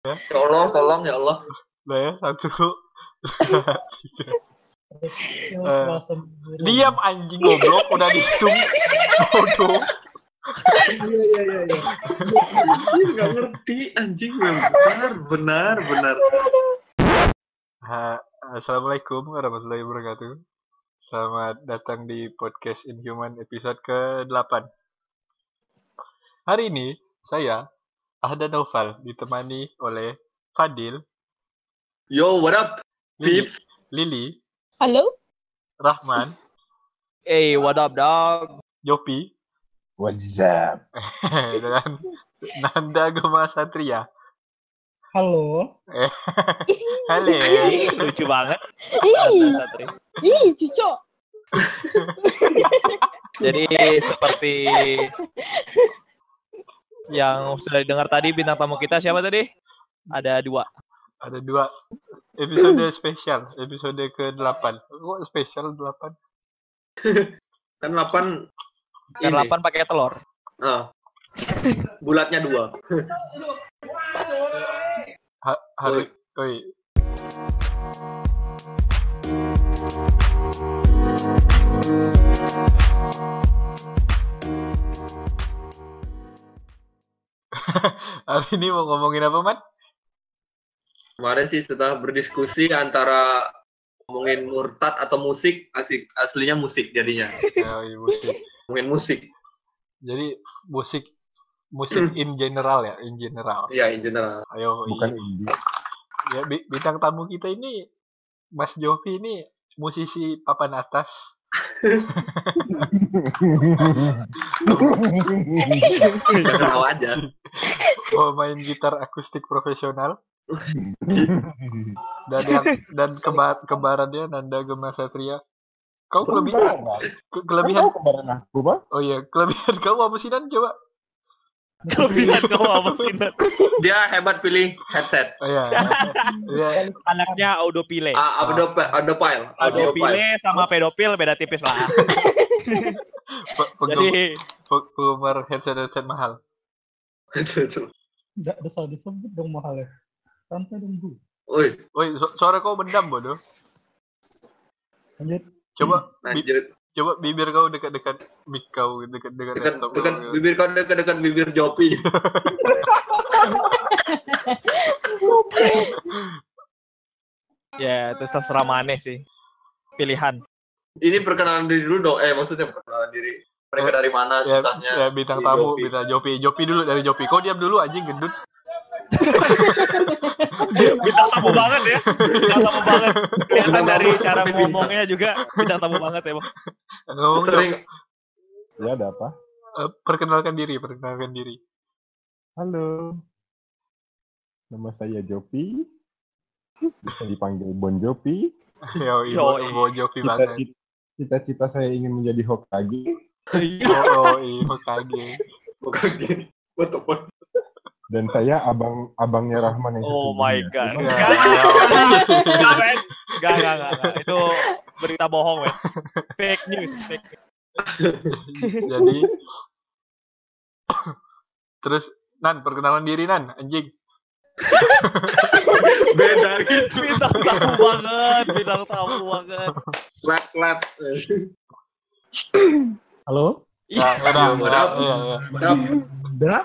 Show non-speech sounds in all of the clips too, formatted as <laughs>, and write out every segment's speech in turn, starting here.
Ya Allah, tolong ya Allah. Nah ya, satu. buru. <laughs> Diam anjing goblok, udah dihitung. Bodoh. Iya iya iya. iya. Nggak ngerti anjing benar benar benar. Ha, Assalamualaikum warahmatullahi wabarakatuh. Selamat datang di podcast Inhuman episode ke-8. Hari ini saya Ahda Naufal ditemani oleh Fadil, Yo, what up, peeps? Lili, Halo? Rahman, Hey, what up, dog? Jopi, What's up? <laughs> dan Nanda Gema Satria. Halo. <laughs> Halo. Lucu banget. Ih, Anda Satri. ih, cucok. <laughs> Jadi seperti yang sudah didengar tadi bintang tamu kita siapa tadi? Ada dua. Ada dua episode spesial, episode ke-8. Kok spesial 8? <laughs> Kan 8 Yang delapan pakai telur. Ah. Bulatnya dua. <laughs> Ha, hari, oi. <laughs> hari ini mau ngomongin apa, Mat? Kemarin sih setelah berdiskusi antara ngomongin murtad atau musik, asik aslinya musik jadinya. <laughs> Ya, iya, musik. Ngomongin musik. Jadi musik musik <clears throat> in general ya, in general. Iya, in general. Ayo, Bukan iya. indie. ya bi- bintang tamu kita ini Mas Jovi ini musisi papan atas. Nggak tahu aja. Pemain gitar akustik profesional. dan yang dan keba kebarannya Nanda Gema Satria. Kau kelebihan ke- kelebihan aku, oh iya kelebihan <laughs> kamu apa sih Nan coba Kelebihan kamu apa sih? Nat? Dia hebat pilih headset. oh iya Iya, Anaknya Audopile. Ah, file, audio file. Audopile sama pedofil beda tipis lah. <laughs> Jadi pe- penggemar headset headset mahal Nggak bisa disebut dong mahal ya. Santai dong, Bu. Woi, Woi, su- suara kau bendam bodoh. Lanjut. Coba bi- lanjut. Coba bibir kau dekat-dekat mic kau dekat-dekat Dekat laptop dekat kau. bibir kau dekat dekat bibir Jopi. <laughs> ya itu terserah maneh sih. Pilihan. Ini perkenalan diri dulu dong. Eh, maksudnya perkenalan diri. Mereka dari mana ya, susahnya? ya bintang tamu, Jopi. bintang Jopi. Jopi dulu dari Jopi. Kau diam dulu anjing gendut. <laughs> Bintang tamu banget ya. Bintang tamu banget. Kelihatan dari cara ngomongnya juga bintang tamu banget ya, Bang. Ngomong. Sering Ya, ada apa? Eh, perkenalkan diri, perkenalkan diri. Halo. Nama saya Jopi. Bisa dipanggil Bon Jopi. Yo, <laughs> Yoi. ibu, ibu Jopi banget. Cita-cita cita-cita saya ingin menjadi Hokage. Oh, oh, iya, Hokage. gini. What the fuck? Dan saya abang abangnya Rahman yang Oh my god. Emang Ya, Enggak, enggak. Enggak, enggak, enggak, enggak. Itu berita bohong, men. Fake news, fake news. Jadi terus Nan, perkenalan diri Nan, anjing. <laughs> Beda gitu. Bintang tamu banget, bintang tamu banget. Clap clap. Halo. Ya, udah, Iya, udah, udah. iya, iya. Udah.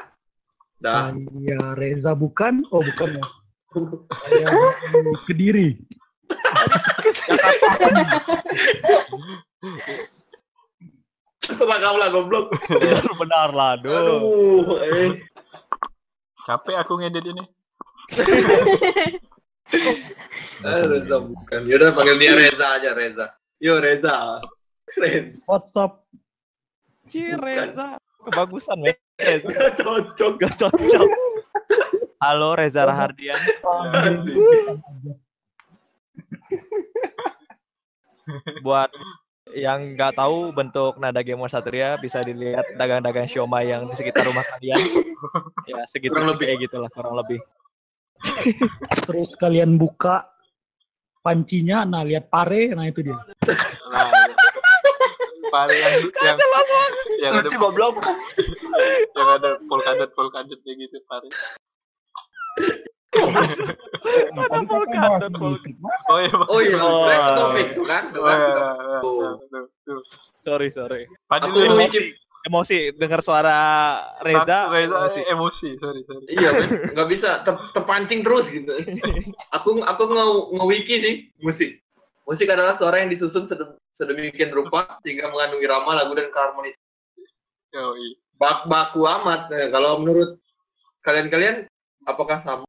Dah. Saya Reza bukan? Oh, bukan ya. <laughs> Saya Kediri. Setelah kamu lah goblok. Benar, benar lah, aduh. Aduh, eh. Capek aku ngedit ini. <laughs> Eh, Reza bukan. Yaudah panggil dia Reza aja Reza. Yo Reza. Reza. WhatsApp. Ci, Reza. Kebagusan, men. Gak cocok. Gak cocok. Halo, Reza Rahardian. Buat yang nggak tahu bentuk nada Gamer Satria bisa dilihat dagang-dagang siomay yang di sekitar rumah kalian. Ya, segitu Kurang lebih. kayak gitulah kurang lebih. Terus kalian buka pancinya, nah lihat pare, nah itu dia. Nah, paling yang <laughs> yang, yang ada goblok. <laughs> yang ada polkadot polkadotnya gitu don't <laughs> full musik, Mas. Oh iya. Oh iya, Oh. back to topic tuh kan. Oh iya, iya, iya. Sorry, sorry. Padahal Aku emosi. wiki Emosi dengar suara Reza. Reza emosi. eh, emosi, sorry, sorry. Iya, men. nggak bisa ter- terpancing terus gitu. aku aku nge nge-wiki sih musik. Musik adalah suara yang disusun sedem- sedemikian rupa sehingga mengandungi irama lagu dan keharmonis. Bak baku amat. Nah, kalau menurut kalian-kalian apakah sama?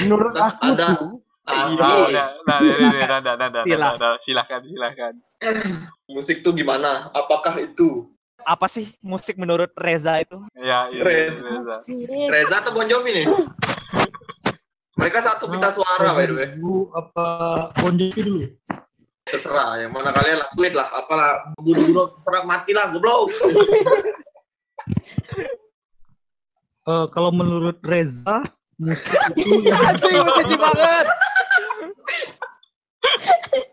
Menurut nah, aku ada, tuh. Iya, silakan, silakan. Musik tuh gimana? Apakah itu? Apa sih musik menurut Reza itu? Ya, iya, iya, Reza. Reza. Reza atau Bon Jovi nih? Mereka satu pita suara, by the way. Apa Bon Jovi dulu? Terserah yang mana kalian lah sweet lah, apalah buru-buru terserah mati lah goblok. <laughs> Eh, kalau menurut Reza musik <laughs> itu yang banget.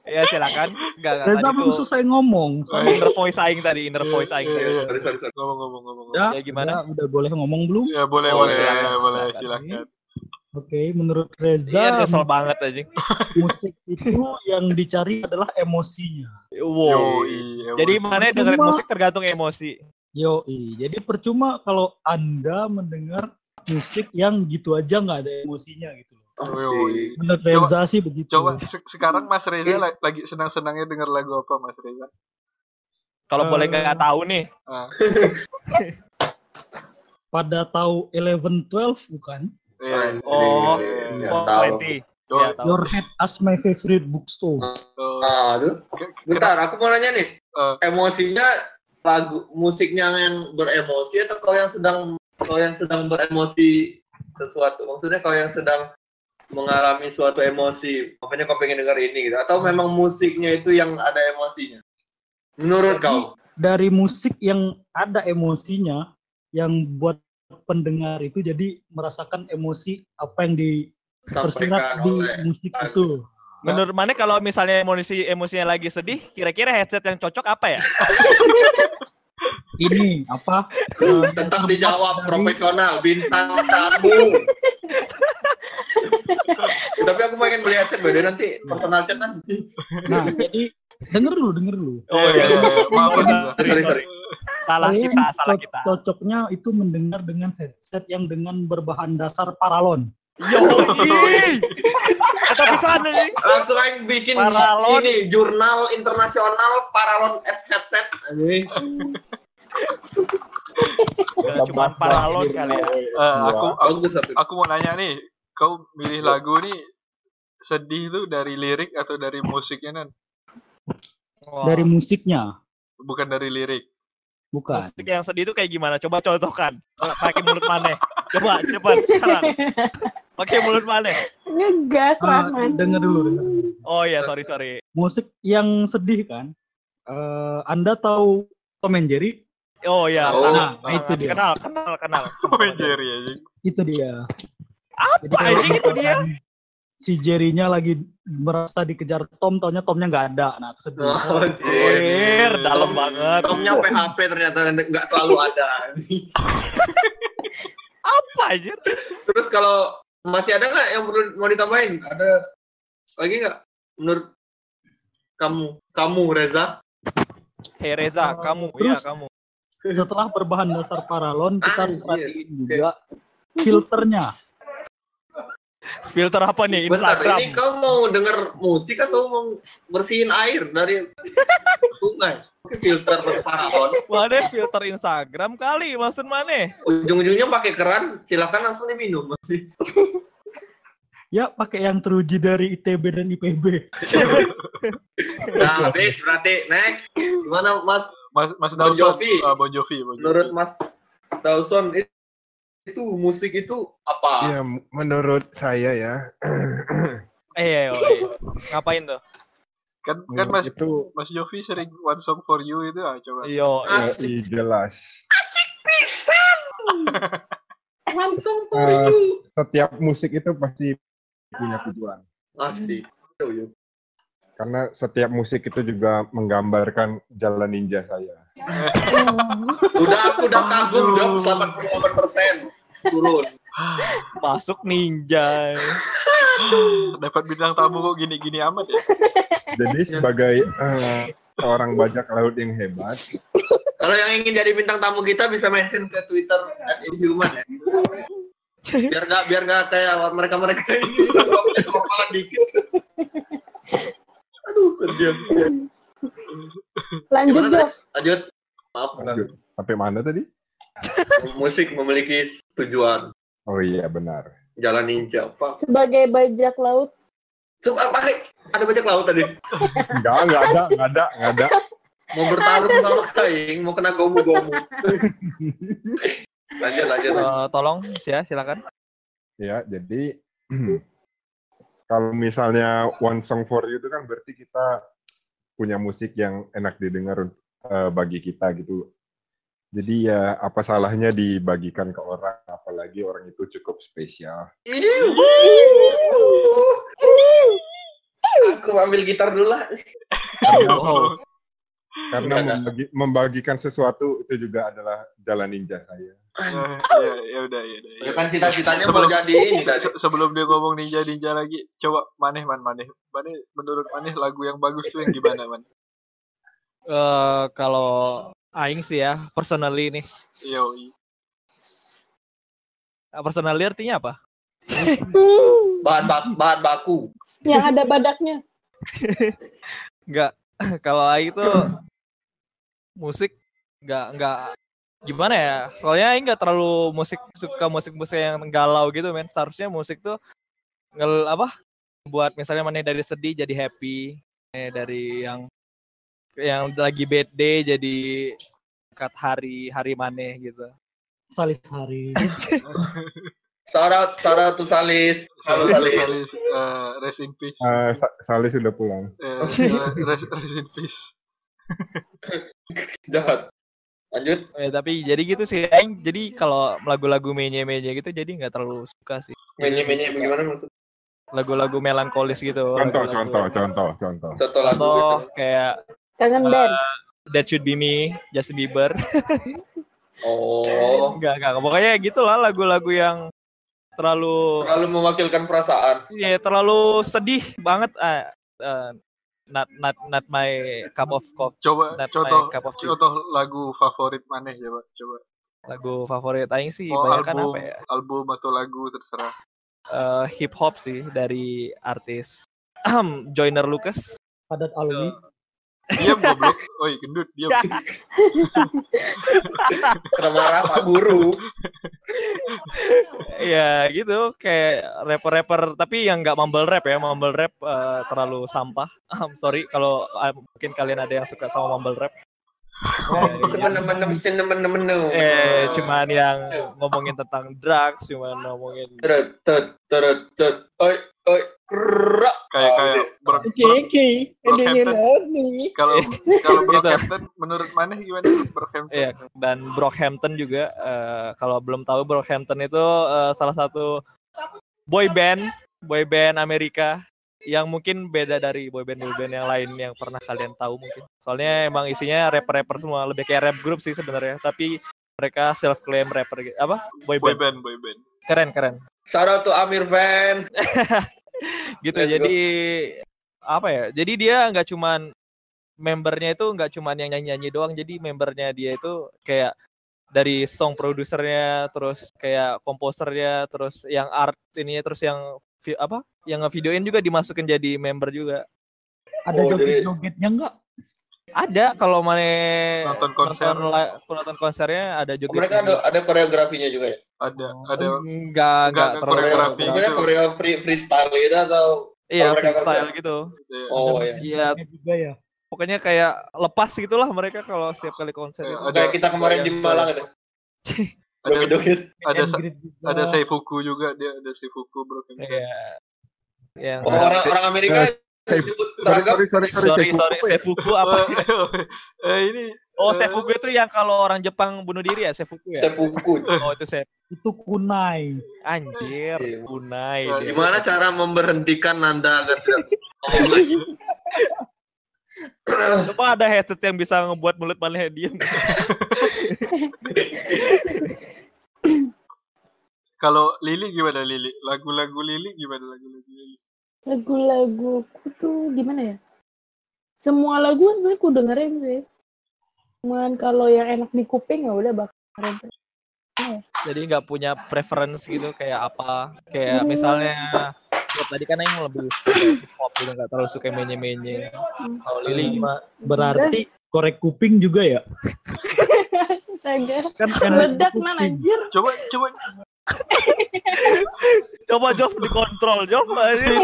ya silakan. Enggak enggak Reza tadi belum selesai ngomong. Oh, inner voice aing tadi, inner voice aing tadi. Iya, Sorry, sorry, sorry. Ngomong, ngomong, ngomong. Ya, Ya, gimana? Udah, udah boleh ngomong belum? Ya, boleh, Oh, boleh, silakan, boleh, silakan. silakan. Oke, menurut Iya, Reza kesel banget anjing. <laughs> musik itu yang dicari adalah emosinya. Wow. Yoi, Jadi emosi. mana dengerin musik tergantung emosi. Yoi, jadi percuma kalau Anda mendengar musik yang gitu aja nggak ada emosinya gitu loh. Yoi. Menurut Coba- Reza sih begitu. Coba se- sekarang Mas Reza la- lagi senang-senangnya denger lagu apa Mas Reza? Kalau Eh. boleh nggak tahu nih. Ah, <laughs> Pada tahu 11 12 bukan? Iya, Oh, iya, iya. 420. Oh, Ya, tahu. Your Head as my favorite bookstores. oh. Aduh, bentar, aku mau nanya nih. Eh. Emosinya lagu musiknya yang beremosi atau kau yang sedang kau yang sedang beremosi sesuatu? Maksudnya kau yang sedang mengalami suatu emosi, makanya kau pengen denger ini gitu. Atau memang musiknya itu yang ada emosinya? Menurut kau? Dari musik yang ada emosinya, yang buat pendengar itu jadi merasakan emosi apa yang tersirat di oleh musik lagu. itu. Menurut mana kalau misalnya emosi emosinya lagi sedih, kira-kira headset yang cocok apa ya? <laughs> Ini apa? Tetap terbuat dijawab dari- profesional, bintang tamu. <laughs> Tapi aku pengen beli headset, beda nanti personal chat kan. Nah, jadi denger dulu, denger dulu. Oh iya, iya, iya. maaf. Sorry, sorry. Salah Kalian kita, salah co- kita. Cocoknya itu mendengar dengan headset yang dengan berbahan dasar paralon. Yo, Kata pisan nih. Langsung aja bikin Paralon. ini jurnal internasional Paralon S headset. Cuma paralon kali ya. Eh, aku, aku tapi. aku mau nanya nih, kau milih lagu nih sedih tuh dari lirik atau dari musiknya nan? Wah, Dari musiknya, Bukan dari lirik. Bukan. musik yang sedih itu kayak gimana? Coba contohkan. Pakai mulut mana? Coba cepat <laughs> sekarang. Pakai mulut mana? Ngegas Ah, Rahman. denger dulu, denger. Oh iya, sorry sorry. Musik yang sedih kan? Eh, anda tahu Tom and Jerry? Oh iya, Oh, sana. nah, itu dia. Kenal, kenal, kenal. Oh Jerry aja. Itu dia. Apa anjing itu dia? Si Jerry-nya lagi merasa dikejar Tom, taunya Tomnya nggak ada. Nah, itu sedih. Oh, anjir. Wih, dalam banget. Tomnya PHP ternyata nggak selalu ada. <laughs> Apa aja? Terus kalau masih ada nggak yang perlu mau ditambahin? Ada lagi nggak? Menurut kamu, kamu Reza? Hei Reza, kamu, ya Terus- kamu. Setelah berbahan dasar paralon, kita Anjir. perhatiin juga filternya. Filter apa nih? Bentar, Instagram. ini kau mau denger musik atau mau bersihin air dari sungai? Filter paralon. Mana filter Instagram kali maksud mana? Ujung-ujungnya pakai keran, silakan langsung diminum. Ya, pakai yang teruji dari ITB dan IPB. Nah, habis berarti next. Gimana Mas? Mas Mas Bon. Jovi. Ah, Bon Jovi, Bon Jovi. Menurut Mas Dawson itu, musik itu apa? ya menurut saya ya, Eh, oh, iya. ngapain tuh? kan kan Mas itu Mas Jovi sering one song for you itu ah coba. Yo, Ah, ya, jelas. Langsung <laughs> Eh, setiap musik itu pasti punya tujuan. Asik. Yo, yo. Karena setiap musik itu juga menggambarkan jalan ninja saya. <laughs> Udah aku udah kagum udah 88 persen turun. <gasps> Masuk ninja. <gasps> Dapat bintang tamu kok gini-gini amat ya. Jadi sebagai eh, seorang bajak laut yang hebat, Kalau yang ingin jadi bintang tamu kita bisa mention ke Twitter at Inhuman ya. Biar nggak biar nggak kayak mereka mereka ini kepala dikit. Aduh sedih. Lanjut? Lanjut. Maaf. Lanjut. sampai mana tadi? <laughs> Musik memiliki tujuan. Oh iya benar. Jalan ninja. Fuck. Sebagai bajak laut, apa nih? Ada banyak laut tadi. <laughs> Enggak, enggak ada, enggak ada, enggak ada. Mau bertarung sama Kaing, mau kena gomu-gomu. <laughs> lanjut, lanjut. Eh, tolong, Sia, silakan. Ya, jadi <clears throat> kalau misalnya One Song for You itu kan berarti kita punya musik yang enak didengar eh, bagi kita gitu. Jadi ya apa salahnya dibagikan ke orang, apalagi orang itu cukup spesial. Ini. Aku ambil gitar dulu lah. Karena Enggak, membagi- membagikan sesuatu itu juga adalah jalan ninja saya. Ya, ya udah, ya udah. Ya kan cita-citanya mau Sebelum- jadi ini Se- sebelum dia ngomong ninja ninja lagi, coba maneh man maneh. Maneh menurut maneh lagu yang bagus tuh yang gimana man? Eh, kalau aing sih ya, personally nih. Yo, Eh, Personally artinya apa? <laughs> Bahan bak bahan baku. yang ada badaknya. <laughs> Enggak. <clears throat> kalau aing tuh musik enggak enggak gimana ya? Soalnya aing enggak terlalu musik suka musik-musik yang galau gitu, men. Seharusnya musik tuh ngel apa? Buat misalnya mana dari sedih jadi happy, eh, dari yang yang lagi bad day jadi kat hari hari maneh gitu. Salis hari. Sara Sara Tusalis. Sara salis Tusalis. salis eh, rest in peace. Eh, Sa- Sali sudah pulang. Eh, rest, rest in peace. <laughs> Jahat. Lanjut. Ya, tapi jadi gitu sih aing. Jadi kalau lagu-lagu menye-menye gitu jadi nggak terlalu suka sih. Menye-menye bagaimana maksud? Lagu-lagu melankolis gitu. Contoh, lagu-lagu- contoh, contoh, contoh. Contoh lagu. Contoh gitu. kayak Kangen Eh, Dan. That Should Be Me, Justin Bieber. Oh. Enggak, enggak. Pokoknya gitulah lagu-lagu yang terlalu Terlalu mewakilkan perasaan. ya terlalu sedih banget eh, eh, not not not my cup of coffee Coba Not contoh my cup of tea. contoh lagu favorit maneh coba coba. lagu favorit aing sih Oh, banyak album apa ya album atau lagu terserah. Eh, hip hop sih dari artis <clears throat> Joyner Lucas Padat alwi. Diam goblok. Oi, gendut, diam. <laughs> Kena marah Pak Guru. ya gitu kayak rapper-rapper tapi yang nggak mumble rap ya mumble rap eh, terlalu sampah sorry kalau eh, mungkin kalian ada yang suka sama mumble rap Eh, temen-temen eh cuman yang ngomongin tentang drugs cuman ngomongin. Oi, oi, kerak. Kayak kayak. Brock. Kalau kalau. Brockhampton menurut maneh gimana Brockhampton? Dan Brockhampton juga eh, kalau belum tahu Brockhampton itu eh, salah satu boy band, boy band Amerika yang mungkin beda dari boy band boy band yang lain yang pernah kalian tahu mungkin. Soalnya emang isinya rapper-rapper semua, lebih kayak rap group sih sebenarnya, tapi mereka self claim rapper gitu. Apa? Boy Boy band. band, boy band. Keren, keren. Shout out to Amir fan. Gitu. Let's go. jadi apa ya? Jadi dia nggak cuman membernya itu nggak cuman yang nyanyi-nyanyi doang, jadi membernya dia itu kayak dari song produsernya, terus kayak komposernya, terus yang art ininya, terus yang apa? Yang ngevideoin juga dimasukin jadi member juga. Ada Oh, jadi- joget-jogetnya enggak? Ada kalau mana Nonton konser. nonton, nonton konsernya ada Oh, juga. mereka ada ada koreografinya juga ya? Ada Oh, ada enggak enggak, koreografi. Gitu. koreo free, freestyle gitu atau Iya, mereka freestyle gitu. ada- oh Ada ya. Iya, jogetnya juga ya. pokoknya kayak lepas gitulah mereka kalau setiap kali konser Iya, itu. ada- Kayak kita kemarin di ada- Malang itu. ada ada juga. ada Seifuku juga dia ada Seifuku Brockhampton. Iya. Yang Oh, orang orang Amerika Sorry, sorry, sorry, sorry. sorry Seifuku sorry apa ya? <laughs> Eh ini Oh, eh, Seifuku itu yang kalau orang Jepang bunuh diri ya, Seifuku ya? Seppuku. Oh, itu Sep. Itu kunai. Anjir, Iya. kunai. Gimana cara memberhentikan Nanda agar tidak? Coba ada headset yang bisa ngebuat mulut malah diem. Kalau Lili gimana Lili? Lagu-lagu Lili gimana lagu-lagu Lili? Lagu-laguku tuh gimana ya? Semua lagu sebenarnya ku dengerin sih. Cuman kalau yang enak di kuping ya udah bakal dengerin. Jadi nggak punya preference gitu kayak apa? Kayak misalnya ya, tadi kan yang lebih hip hop gitu nggak terlalu suka menye-menye. Kalau Lili gimana? Berarti korek kuping juga ya? <laughs> Kan enak nan kuping. anjir. Coba coba <laughs> Coba Jov dikontrol, Jov. Eh,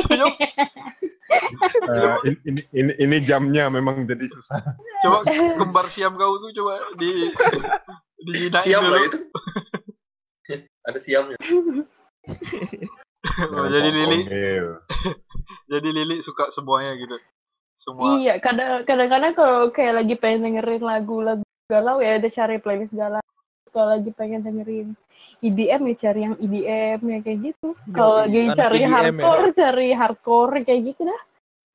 in- ini, ini, ini jamnya memang jadi susah. Coba kembar siam kau tuh coba di dijinain Siam dulu. lah itu. Ada siamnya. <laughs> Oh, jadi Lili <laughs> jadi Lili suka semuanya gitu. Semua Iya, kadang- kadang-kadang kalau kayak lagi pengen dengerin lagu-lagu galau ya udah cari playlist galau. Kalau lagi pengen dengerin EDM ya cari yang EDM ya kayak gitu. Kalau lagi anak cari EDM ya. hardcore, cari hardcore kayak gitu dah.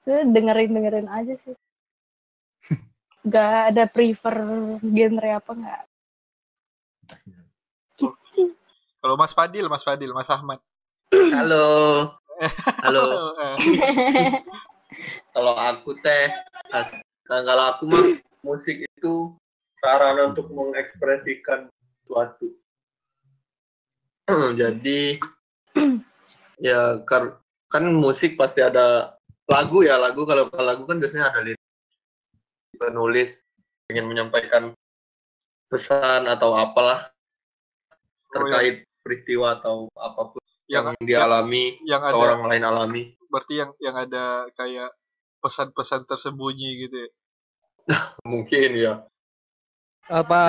Saya dengerin dengerin aja sih. <laughs> Gak ada prefer genre apa nggak. Gitu. kalau Mas Fadil, Mas Fadil, Mas Ahmad. Halo. Halo. <laughs> Kalau aku teh, nah, kalau aku mah musik itu sarana untuk mengekspresikan sesuatu. Jadi ya kar- kan musik pasti ada lagu ya lagu kalau lagu kan biasanya ada lirik penulis ingin menyampaikan pesan atau apalah Oh, ya. terkait peristiwa atau apa pun yang yang dialami yang atau ada orang lain alami. berarti yang yang ada kayak pesan-pesan tersembunyi gitu ya. <laughs> Mungkin ya. Apa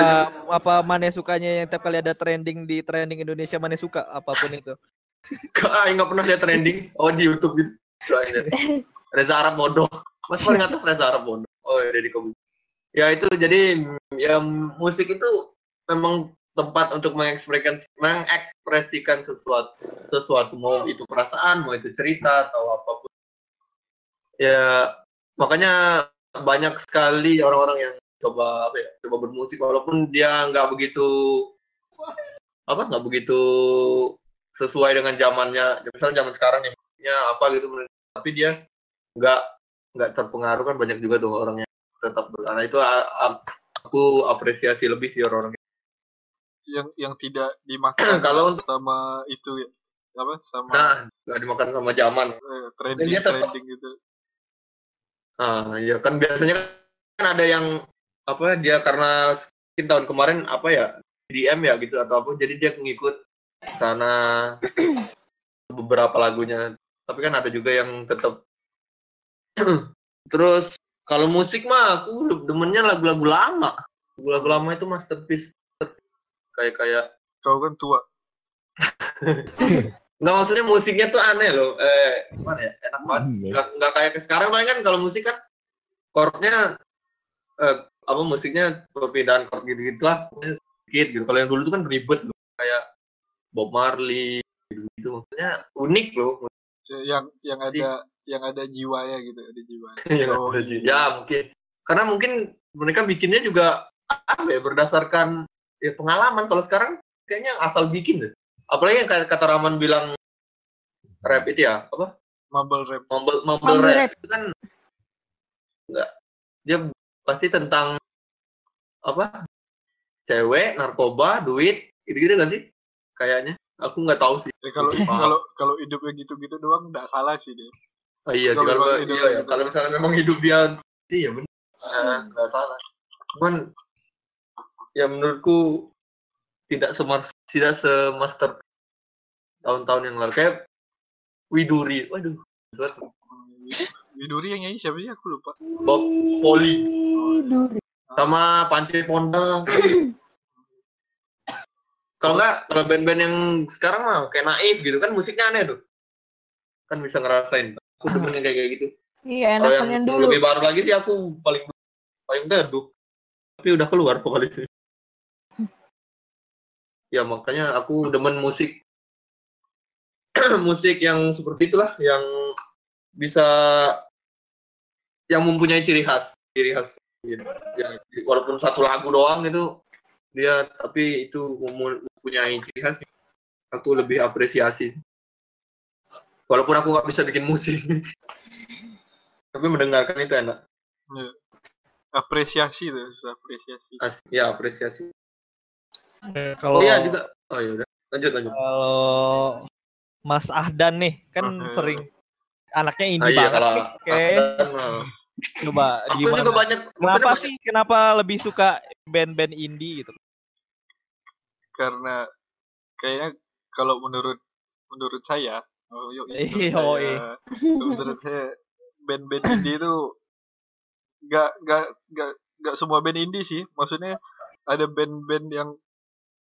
apa Mane sukanya yang tiap kali ada trending di trending Indonesia Mane suka apa pun itu. <laughs> Kak, nggak pernah lihat trending. Oh di YouTube gitu. <laughs> Reza Arab bodoh. Mas paling atas Reza Arab bodoh. Oh ya di komik. Ya itu jadi ya musik itu memang tempat untuk mengekspresikan mengekspresikan sesuatu sesuatu mau itu perasaan mau itu cerita atau apa pun. Ya makanya banyak sekali orang-orang yang coba apa ya coba bermusik walaupun dia nggak begitu apa nggak begitu sesuai dengan zamannya misalnya zaman sekarang musiknya apa gitu tapi dia nggak nggak terpengaruh kan banyak juga tuh orang yang tetap karena itu aku apresiasi lebih sih orang-orang. Yang yang tidak dimakan <clears throat> Kalau untuk- sama itu ya apa sama nah nggak dimakan sama zaman. Eh, trending dia tetap- trending gitu. Ah ya kan biasanya kan ada yang apa dia karena mungkin tahun kemarin apa ya DM ya gitu atau apa jadi dia ngikut sana <clears throat> beberapa lagunya. Tapi kan ada juga yang tetap <clears throat> terus kalau musik mah aku demennya lagu-lagu lama. Lagu-lagu lama itu masterpiece. Kayak kayak kau kan tua. <laughs> Nggak maksudnya musiknya tuh aneh loh. Eh gimana ya enak banget. Nggak nggak kayak ke sekarang. Paling kan kalau musik kan chordnya eh, apa musiknya perpindahan chord gitu gitulah sedikit gitu. Kalau yang dulu tuh kan ribet loh kayak Bob Marley gitu gitu maksudnya unik loh. Yang yang ada yang ada jiwanya gitu ada jiwa Yang <laughs> Oh, ada iya. ya mungkin. Karena mungkin mereka bikinnya juga apa ya berdasarkan ya pengalaman. Kalau sekarang kayaknya asal bikin deh. Apalagi yang kayak kata Raman bilang rap itu ya apa? Mumble rap. Mumble, mumble Mumble rap rap. itu kan enggak dia pasti tentang apa cewek narkoba duit gitu-gitu gak sih? Kayaknya. Aku nggak tahu sih. Ya, kalau kalau kalau hidupnya gitu-gitu doang nggak salah sih dia Ah, iya sih. Kalau iya, ya. gitu. kalau misalnya memang hidup dia sih ya benar Nah, nggak salah. Cuman ya menurutku tidak semar tidak semaster tahun-tahun yang lalu. Kayak Widuri. Waduh. Widuri yang nyanyi siapa sih? Aku lupa. Bob Poli. Sama Panci Pondang kalau nggak kalau band-band yang sekarang mah kayak naif gitu kan musiknya aneh tuh. Kan bisa ngerasain. Aku demen yang kayak kayak gitu. Iya, enakan yang dulu. lebih baru lagi sih aku paling paling gaduh. Tapi udah keluar vokalisnya. Ya makanya aku demen musik. <clears throat> Musik yang seperti itulah yang bisa yang mempunyai ciri khas ciri khas gitu. yang walaupun satu lagu doang itu dia tapi itu mempunyai ciri khas aku lebih apresiasi. Walaupun aku nggak bisa bikin musik, <laughs> tapi mendengarkan itu enak. Apresiasi tuh, apresiasi. As ya apresiasi. Eh, Oh Kalau iya juga. Oh iya udah. Lanjut lanjut. kalau Mas Ahdan nih kan Oke. sering anaknya indie iya, banget kalau nih. Ahdan, ah. coba aku gimana? juga banyak. Kenapa sih? Kenapa lebih suka band-band indie gitu? Karena kayaknya kalau menurut menurut saya, oh, yuk, menurut Iya, saya, menurut saya band-band indie itu nggak nggak nggak nggak semua band indie sih. Maksudnya ada band-band yang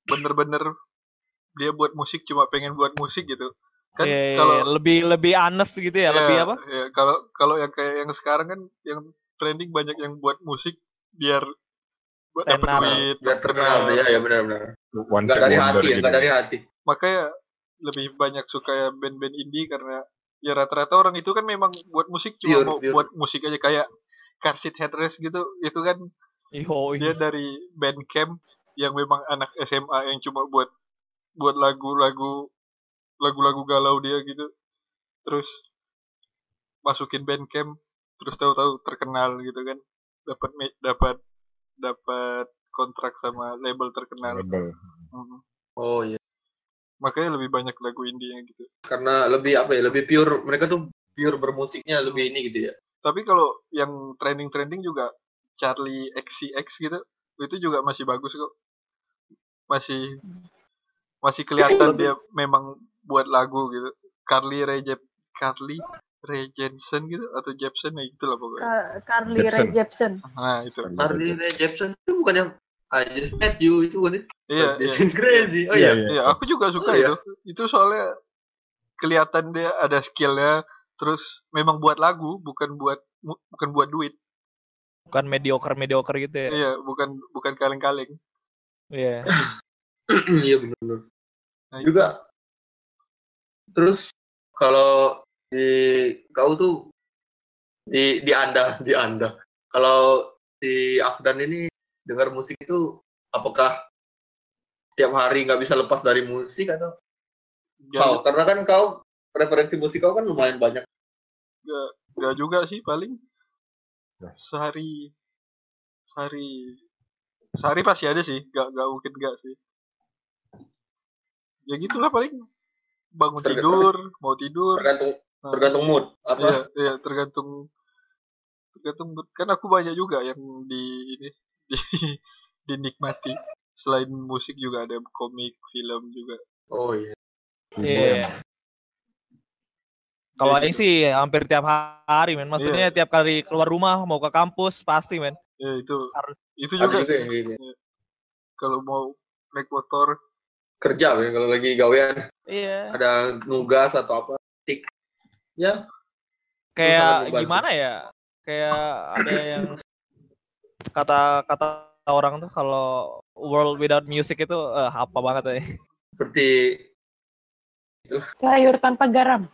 bener-bener dia buat musik cuma pengen buat musik gitu. Kan Iya, iya, kalau lebih lebih honest gitu ya, lebih apa? ya, kalau kalau yang kayak yang sekarang kan yang trending banyak yang buat musik biar buat dapat duit, biar terkenal ya ya benar benar. Enggak shot dari hati, enggak dari hati. makanya lebih banyak suka ya band-band indie karena ya rata-rata orang itu kan memang buat musik cuma Pure, mau pure. buat musik aja kayak Car Seat Headrest gitu itu kan Yo, dia dari band camp yang memang anak SMA yang cuma buat buat lagu-lagu lagu-lagu galau dia gitu terus masukin band camp terus tahu-tahu terkenal gitu kan dapat dapat dapat kontrak sama label terkenal Label. Mhm. Oh iya. makanya lebih banyak lagu indie yang gitu Karena lebih apa ya? Lebih pure. Mereka tuh pure bermusiknya lebih ini gitu ya. Tapi kalau yang trending-trending juga Charlie XCX gitu, itu juga masih bagus kok. Masih masih kelihatan dia memang buat lagu gitu. Carly Rae Jep Carly Rae Jepsen gitu atau Jepsen ya gitu lah pokoknya. Ka- Carly Rae Jepsen. Nah, itu. Harley Rae Jepsen itu bukan yang I just met you itu kan? Iya, iya. It's crazy. Oh Iya, iya. iya. Iya, aku juga suka Oh, iya. itu. Itu soalnya kelihatan dia ada skillnya, terus memang buat lagu, bukan buat bukan buat duit. bukan mediocre mediocre gitu ya. Iya, bukan bukan kaleng-kaleng. Iya. <coughs> Iya benar. Nah. Juga terus kalau di kau tuh di di anda <laughs> di anda. Kalau si Afdan ini dengar musik itu apakah setiap hari nggak bisa lepas dari musik atau? Gak, kau karena kan kau preferensi musik kau kan lumayan banyak. Gak, gak juga sih paling Ya. sehari sehari sehari pasti ada sih gak gak mungkin gak sih. Ya gitulah paling bangun tidur mau tidur. Tergantung Nah, tergantung mood iya apa? Iya tergantung tergantung mood. kan aku banyak juga yang di ini <laughs> di, dinikmati. Selain musik juga ada komik film juga. Oh iya. Iya. Kalau Kayak Aing sih hampir tiap hari, men. Maksudnya tiap kali keluar rumah mau ke kampus pasti, men. ya itu. Harus. itu juga juga yang gini kalau mau naik motor kerja ya kalau lagi gawean Iya. ada nugas atau apa tik ya Kayak gimana ya? Kayak ada yang kata kata orang tuh kalau world without music itu eh, apa banget ya. seperti Sayur tanpa garam.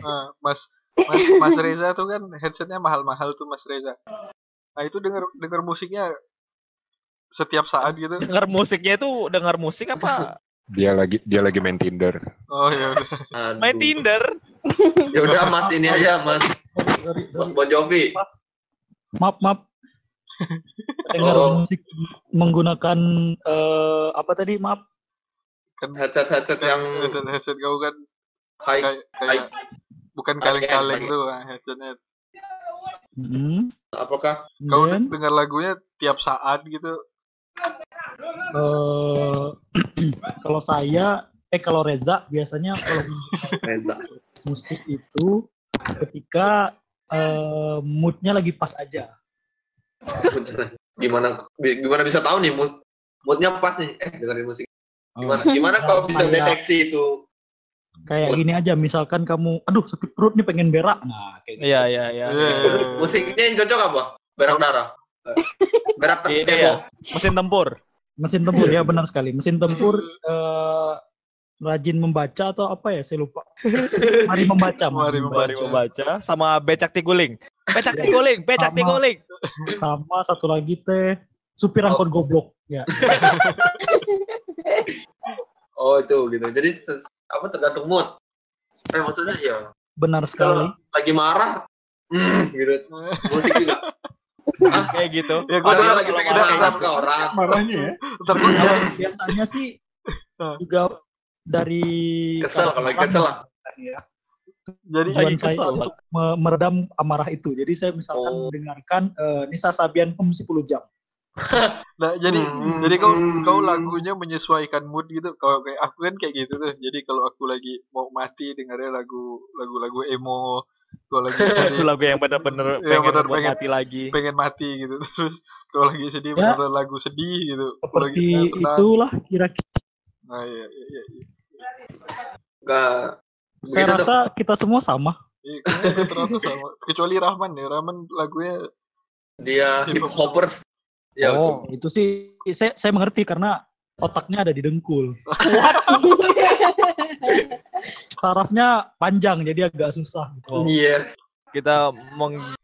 Nah, Mas Mas Mas Reza tuh kan headsetnya mahal-mahal tuh Mas Reza. Nah itu denger denger musiknya setiap saat gitu. Dengar musiknya itu dengar musik apa? Dia lagi dia lagi main Tinder. Oh ya udah. aduh. Main Tinder. <laughs> ya udah mas ini aja mas mas. Bon Jovi Maaf, maaf. Dengar <laughs> Oh. musik menggunakan eh, apa tadi? Maaf. Kan headset headset yang headset headset kau kan high kayak kayak bukan High end, kaleng-kaleng tuh ah, headsetnya. Hmm. apakah Kau Then, denger lagunya tiap saat gitu. Eh, <clears throat> kalau saya, eh kalau Reza biasanya kalau <laughs> Reza musik itu ketika eh, moodnya lagi pas aja. Gimana gimana bisa tahu nih mood moodnya pas nih eh dengerin musik gimana gimana kau bisa deteksi itu Kayak gini aja, misalkan kamu, aduh sakit perut nih pengen berak. Nah, kayak gitu. Iya, iya, iya. Iya, iya, iya. musiknya yang cocok apa berak darah Berak Iya, tempo iya. Mesin tempur. Mesin tempur ya benar sekali. Mesin tempur eh, rajin membaca atau apa ya? Saya lupa. Mari membaca. Mari Mari Baca. membaca sama becak tiguling. Becak tiguling, becak Sama. tiguling. Sama satu lagi teh supir angkot goblok. Ya. <laughs> Oh itu gitu. Jadi apa tergantung mood. Eh, maksudnya ya Benar sekali. kalau lagi marah, hmm, gitu. Musik juga. Kayak gitu. Ya udah lagi pengen marah ke orang. Marahnya ya. Biasanya sih juga dari Kesel kalau lagi kesel lah. jadi tujuan saya kesel, untuk me- meredam amarah itu. Jadi saya misalkan Oh. mendengarkan eh, Nisa Sabian Hum 10 jam. <laughs> Nah, jadi Hmm, jadi kau hmm. kau lagunya menyesuaikan mood gitu. Kalau kayak aku kan kayak gitu tuh. Jadi kalau aku lagi mau mati dengarnya lagu lagu-lagu emo, kalau lagi <laughs> Itu sedih lagu yang bener-bener Iya, pengen bener, pengen. mati lagi. pengen mati gitu. <laughs> Terus kalau lagi sedih Ya. beneran lagu sedih gitu. Kalau lagi Seperti senang-senang. itulah kira-kira. Nah, iya iya iya. iya. Enggak. Saya rasa kita semua sama. Iya, sama. Kecuali Rahman ya. Rahman lagunya dia hip hoppers. Ya, oh, itu sih saya, saya mengerti karena otaknya ada di dengkul. Sarafnya panjang jadi agak susah. gitu. Iya. Kita meng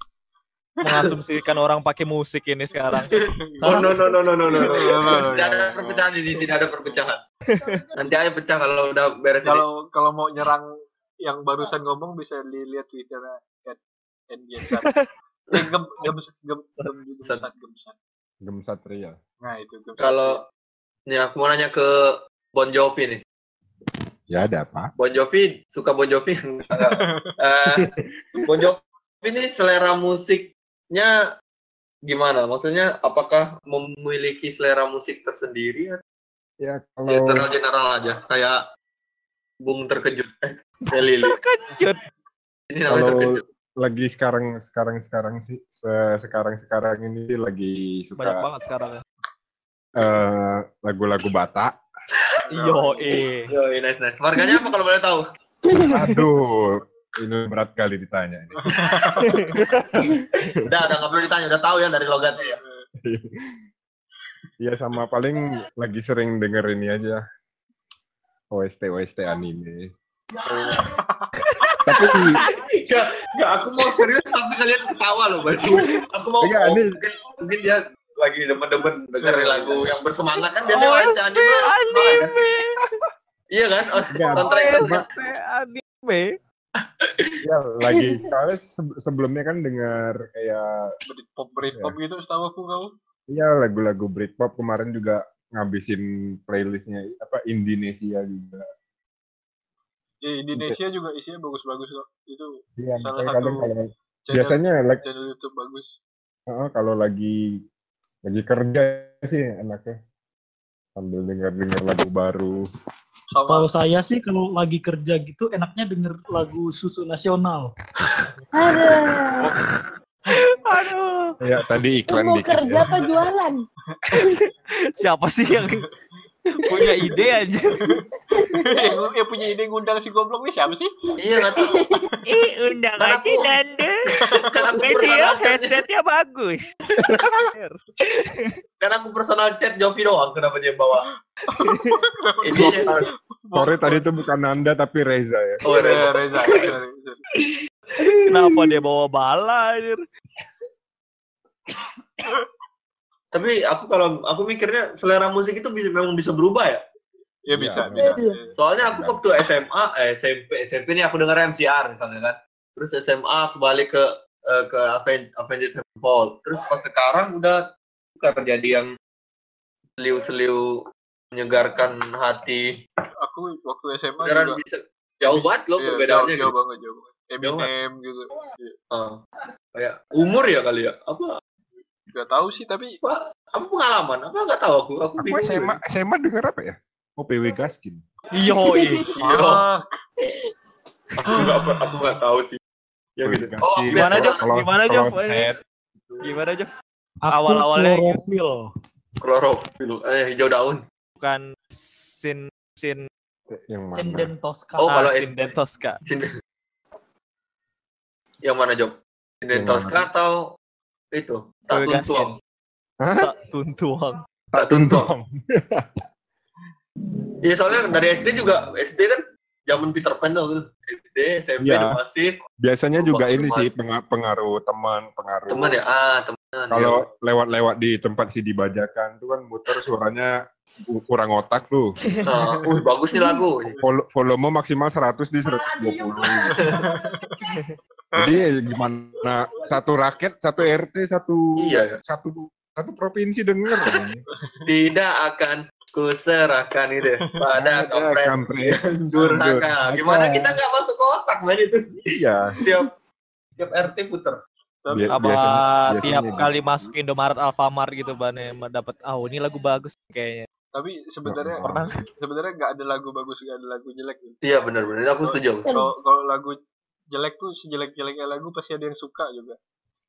mengasumsikan orang pakai musik ini sekarang. Oh no no no no no no. no. Iya, iya, Tidak ada iya. perpecahan ini, tidak ada perpecahan. Nanti aja pecah kalau udah beres ini. kalau kalau mau nyerang yang barusan ngomong bisa dilihat twitternya at. Eh, gem, gemsat, gem, gem, gemsat, gemsat. Gemsat Ria. Nah itu gemsat. Kalau nih aku mau nanya ke Bon Jovi nih. Ya ada apa? Bon Jovi suka Bon Jovi <laughs> enggak? Eh, bon Jovi ini selera musiknya gimana? Maksudnya apakah memiliki selera musik tersendiri? Ya Ya kalau general general aja kayak Bung terkejut. Eh, Lili. Terkejut. Ini namanya Kalau- terkejut. lagi sekarang sekarang sekarang sih se- sekarang sekarang ini lagi Banyak suka banget sekarang ya. Eh, lagu-lagu Batak. Yo, eh. Yo, nice nice. Marganya apa kalau boleh tahu? Aduh, ini berat kali ditanya ini. Udah, udah nggak perlu ditanya, udah tahu ya dari logatnya ya. Iya sama paling lagi sering denger ini aja OST OST anime. Tapi Enggak, enggak, aku mau serius sampai kalian ketawa loh, Bang. Aku mau Enggak, ini- mungkin, mungkin dia lagi demen-demen dengerin lagu yang bersemangat kan Oh, biasanya OST anime. semangat, kan? anime. <laughs> Iya kan? Oh, soundtrack cuma anime. ya lagi <laughs> soalnya se- sebelumnya kan dengar kayak Britpop Britpop gitu setahu aku kau. ya lagu-lagu Britpop kemarin juga ngabisin playlistnya apa Indonesia juga. Ya Indonesia juga isinya bagus-bagus kok. Itu Iya, Salah satu kadang kalau channel, biasanya like, channel YouTube bagus. Heeh, kalau lagi lagi kerja sih enaknya sambil dengar-dengar lagu baru. Kalau saya sih kalau lagi kerja gitu enaknya denger lagu Susu Nasional. Aduh. Aduh. Ya tadi Lu iklan mau dikit kerja ya. apa jualan? <laughs> Siapa sih yang punya ide aja? yang, <laughs> yang punya ide ngundang si goblok ini siapa sih? Iya nggak tahu. Ih, undang <laughs> Karena aja Nanda. Personal chat, headsetnya bagus. <laughs> kan aku personal chat Jovi doang. Kenapa dia bawa? Ini Sorry tadi itu bukan Nanda tapi Reza ya. Oh, Reza, Reza. Reza. Reza. Kenapa dia bawa bala? anjir? Tapi aku kalau aku mikirnya selera musik itu bisa, memang bisa berubah ya. Ya bisa, Iya, bisa. Soalnya aku waktu SMA, eh, SMP, SMP ini aku dengar MCR misalnya kan. Terus SMA aku balik ke eh, ke Aven- Avenged Sevenfold. Terus pas sekarang udah bukan jadi yang seliu-seliu menyegarkan hati. Aku waktu SMA Beneran juga. bisa jauh banget loh Iya, perbedaannya jauh, jauh gitu. banget, jauh banget. Eminem gitu. Iya. Ah. kayak umur ya kali ya? Apa? Gak tahu sih tapi Apa, apa pengalaman? Apa nggak tahu aku? Aku Aku bingung. SMA SMA denger apa ya? Oh PW Gaskin. Ih. Iya. <laughs> ah, Aku nggak aku nggak tahu sih. Ya gitu. Oh, aku Gimana? Kalau- Gimana, head, Gimana? Aku Awal-awalnya gitu. klorofil. klorofil, eh hijau daun. Bukan sin sin yang mana? Sinden Tosca. Oh, ah, kalau sin dan Tosca. Yang mana Job? Sinden Tosca atau itu? Tak tuntuang. Hah? Tak tuntuang. Tak tuntong. <laughs> Iya soalnya dari SD juga SD kan zaman Peter Pan tuh gitu. SD, SMP udah masih Biasanya juga ini sih mas. penga- pengaruh teman, pengaruh. teman ya. Ah, teman. Kalau lewat-lewat di tempat si dibajakan tuh kan muter suaranya ku- kurang otak tuh. Nah, uh, bagus nih lagu. Vol- volume maksimal 100 di 120. <laughs> Jadi ya gimana satu raket, satu RT, satu Iya. satu satu provinsi denger. Tidak akan kuserahkan itu pada <laughs> Ada kampret kampret. durhaka. Gimana kita nggak masuk ke otak man itu? Iya. Tiap tiap RT puter. Tapi Bia- apa biasanya- tiap biasanya kali masuk Indomaret Alfamart gitu ban ya dapat oh ini lagu bagus kayaknya tapi sebenarnya pernah sebenarnya nggak ada lagu bagus nggak ada lagu jelek gitu. Iya benar-benar aku setuju. Kalau kalau lagu jelek tuh sejelek-jeleknya lagu pasti ada yang suka juga.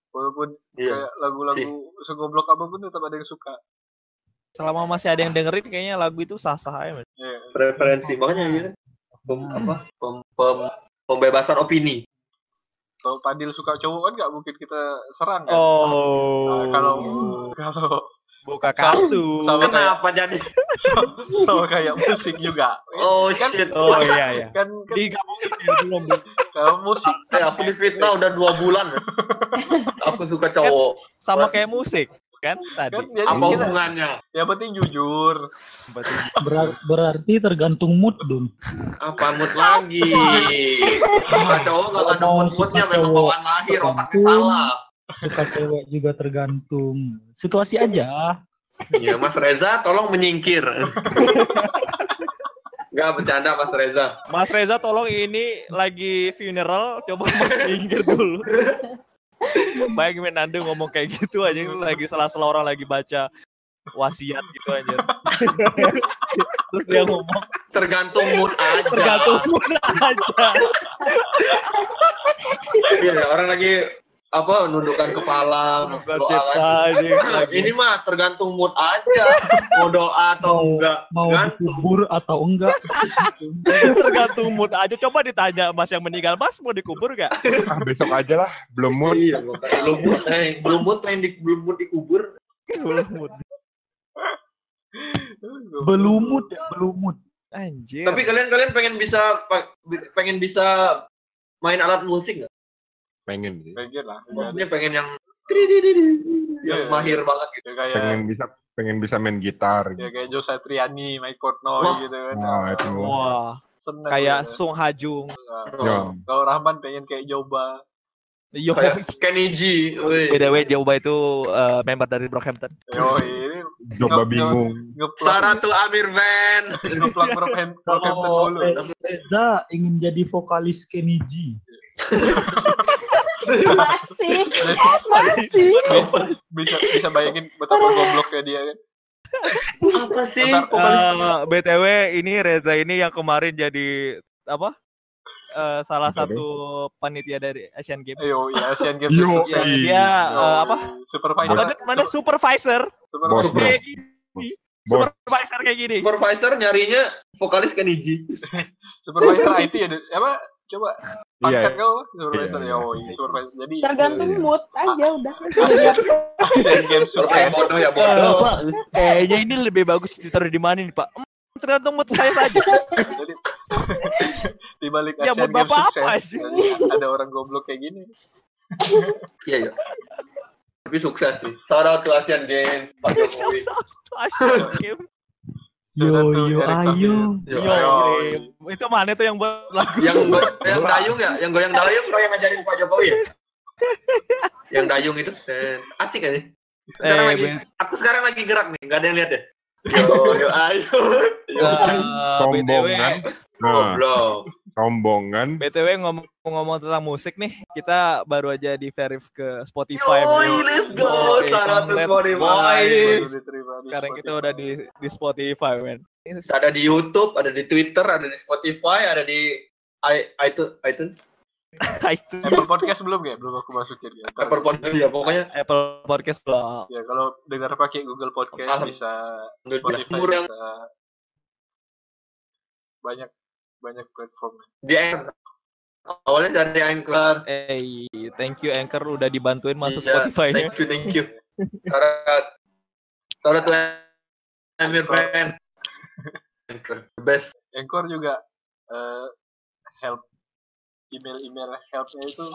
Walaupun Iya. kayak lagu-lagu segoblok apa pun tetap ada yang suka. selama masih ada yang dengerin kayaknya lagu itu sah-sah aja. Iya. Preferensi makanya gitu. Pem, apa? Pem, pem- pembebasan opini. Kalau Padil suka cowok kan nggak mungkin kita serang kan. oh Nah, kalau kalau buka kartu sama kayak Kenapa jadi? <laughs> sama kayak musik juga. Oh Kan- shit. oh iya iya Kan, kan digabungin ya, belum kalau musik Saya aku difitnah udah dua bulan. <laughs> aku suka cowok. sama kayak musik kan tadi kan jadi Apa kita hubungannya? yang penting jujur. Berar- berarti tergantung mood dong. Apa mood lagi? <laughs> Cowok nggak ada mood-moodnya suka memang bawaan lahir otaknya salah. Suka cewek juga tergantung situasi aja. Iya, Mas Reza, tolong menyingkir. Gak bercanda Mas Reza. Mas Reza tolong ini lagi funeral coba Mas minggir dulu Bayangin men Nando ngomong kayak gitu aja lagi salah-salah orang lagi baca wasiat gitu aja. Terus dia ngomong Tergantung mood aja. tergantung mood aja. Iya, orang lagi apa nundukkan kepala, doa Nah, ini mah tergantung mood aja. Mau doa atau Mau- enggak. Mau Gantung. dikubur atau enggak? <laughs> tergantung mood aja. Coba ditanya Mas yang meninggal, Mas mau dikubur gak? Ah, besok aja lah, belum mood. Iya, belum mood, eh, belum mood di belum mood dikubur. Belum mood. Belumut ya, belumut. Anjir. Tapi kalian kalian pengen bisa pengen bisa main alat musik nggak? Pengen sih. Pengen lah. Maksudnya pengen yang yang Iya. mahir banget gitu. Ya kayak Pengen bisa pengen bisa main gitar. ya Gitu. kayak Joe Satriani, Mike Portnoy Wah. gitu kan. Nah, itu. Wah, Seneng kayak gitu. Sung Hajung. Nah, Ya. Kalau Rahman pengen kayak Joba. Yo. Kayak Kenny G. woi. BTW Joba itu eh, member dari Brockhampton. Yo ini Nge- bingung. ngeplak Saratu Amir Van. ngeplak Brockhampton <laughs> dulu. Re- Reza ingin jadi vokalis Kenny G. <laughs> Masih, masih. Bisa bisa bayangin betapa gobloknya dia kan. Apa sih? Bentar, Eh, BTW ini Reza ini yang kemarin jadi apa? Eh, salah satu panitia dari Asian Games. Yo, ya Asian Games Yo, sukses. iya. Dia Yo, eh, apa? Supervisor. Mana, mana supervisor? Supervisor. Kayak gini. Bos. Supervisor kayak gini. Supervisor nyarinya vokalis Kenny G. <laughs> Supervisor IT ya. Apa? Coba Iya. pangkat kau supervisor Iya, ya. iya. Oh, iya, supervisor. Jadi Tergantung Iya, iya. mood aja udah. Asian Games Terus sukses. yang bodoh ya Eh, bodoh. Pak, kayaknya ini lebih bagus ditaruh di mana nih, Pak? Hmm, tergantung mood saya saja. <laughs> Jadi di balik Ya, Asian buat Games bapak sukses. apa sih? jadi ada orang goblok kayak gini. Iya iya. Tapi sukses sih. Shout out to Asian Games. Pak <laughs> Jokowi. Asian Games. Yo Satu yo ayo. Yo, Yo, ayo. Im. itu mana tuh yang buat lagu? yang <laughs> yang dayung ya, yang goyang dayung kau yang ngajarin Pak Jokowi ya? <laughs> yang dayung itu eh, asik kan sih? Sekarang Eh, lagi, Ben. aku sekarang lagi gerak nih, nggak ada yang lihat ya? Yo, yo, ayo. Yo, Sombong BTW, kan? Goblok. Sombong kan? BTW ngomong-ngomong tentang musik nih, kita baru aja di verif ke Spotify. Yoi, men. let's go. To congrats, Spotify. Sekarang kita udah di di Spotify, men. Ada di YouTube, ada di Twitter, ada di Spotify, ada di i- iTunes, iTunes, <laughs> itu Apple Podcast belum ya? Belum aku masukin ya. Apple Podcast ya, pokoknya Apple Podcast lah. Ya kalau dengar pakai Google Podcast bisa Spotify bisa banyak banyak platform. di Anchor. Awalnya dari Anchor. Eh, thank you Anchor udah dibantuin masuk Iya, Spotify-nya. Thank you, thank you. Syarat, syarat tuh Amir Ben. Anchor, the best. Anchor juga eh, help email-email helpnya itu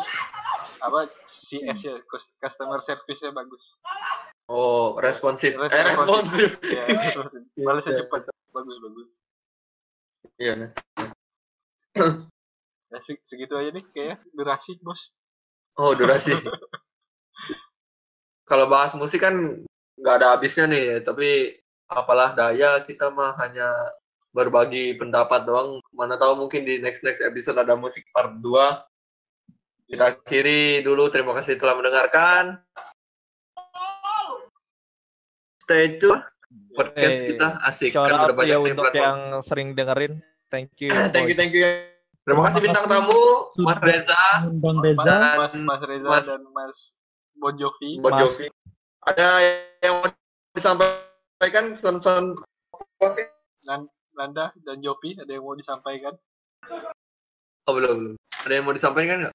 apa CS ya cus- customer service-nya bagus. Oh, responsif. Eh, Responsif. responsif. ya responsif. balasnya Iya. cepat bagus bagus Iya, Nes. ya se- segitu aja nih kayaknya durasi bos Oh, durasi. <laughs> Kalau bahas musik kan nggak ada habisnya nih, tapi apalah daya kita mah hanya berbagi pendapat doang. Mana tahu mungkin di next next episode ada musik part 2. Kita akhiri dulu. Terima kasih telah mendengarkan. Stay tune. Podcast Eh, kita asik. Kan udah banyak ya untuk platform. yang sering dengerin. Thank you. thank you, thank you. Terima kasih bintang tamu, Mas Reza, mas, Reza. mas, mas Reza Mas- dan mas Bon Jovi Bon Mas- Jovi. Ada yang mau disampaikan Nan- Nanda dan Jovi ada yang mau disampaikan Oh, belum, belum. Ada yang mau disampaikan nggak?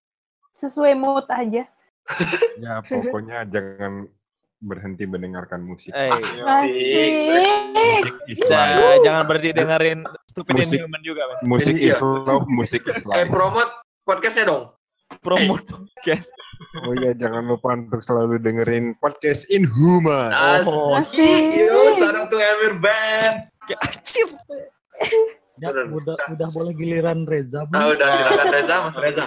Sesuai mood aja. <laughs> Ya pokoknya jangan berhenti mendengarkan musik. Eh, Asik. Asik. Musik life. jangan berhenti dengerin Stupid Musik. Inhuman juga, men. Musik Iya. is love, musik is Eh, life. promote podcastnya dong. Promote podcast. Oh iya, jangan lupa untuk selalu dengerin podcast Inhuman. Oh, Asik. Yo, sarang tuh Emir Band. Anjir. Ya, udah udah boleh giliran Reza. Ah, belum? udah silakan Reza, Mas Reza.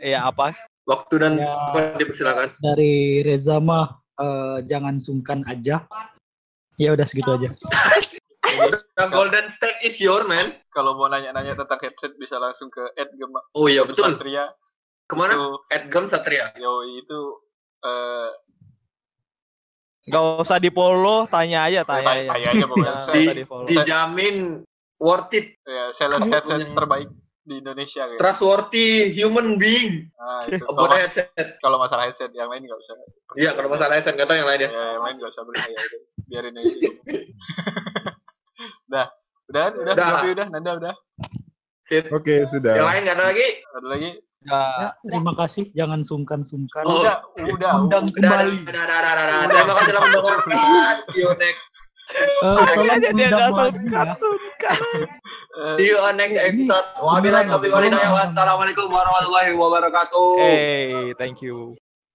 Iya, apa? Waktu dan Ya. apa dipersilakan. Dari Reza mah eh, jangan sungkan aja. Ya udah segitu aja. The Golden State is your man. kalau mau nanya-nanya tentang headset bisa langsung ke Ed Gema Oh iya betul. Satria Ke mana? itu Edgam Satria. yo itu eh Gak usah di follow, tanya aja, tanya tanya, aja. tanya aja pokoknya Di, dijamin worth it, ya sales headset terbaik di Indonesia kayak trustworthy human being. nah, itu. kalau, Buat mas- headset. kalau masalah headset yang lain nggak usah Iya, kalau masalah headset nggak tahu yang lain ya. ya yang lain nggak usah berbahaya itu biarin aja udah udah udah Udah. Jovi udah Nanda udah Sip. Oke, sudah. Yang lain nggak ada lagi? ada lagi Ya, Ya, terima kasih. Jangan sungkan-sungkan. Oh, udah udah Undang Udah, udah, kembali. udah, udah, udah, udah. Terima kasih telah mendengarkan. See you next. Eh, makanya dia gak sungkan. Eh, See you on next episode. Wabillahi taufiq wal beneran. hidayah. Wassalamualaikum warahmatullahi wabarakatuh. Hey, thank you.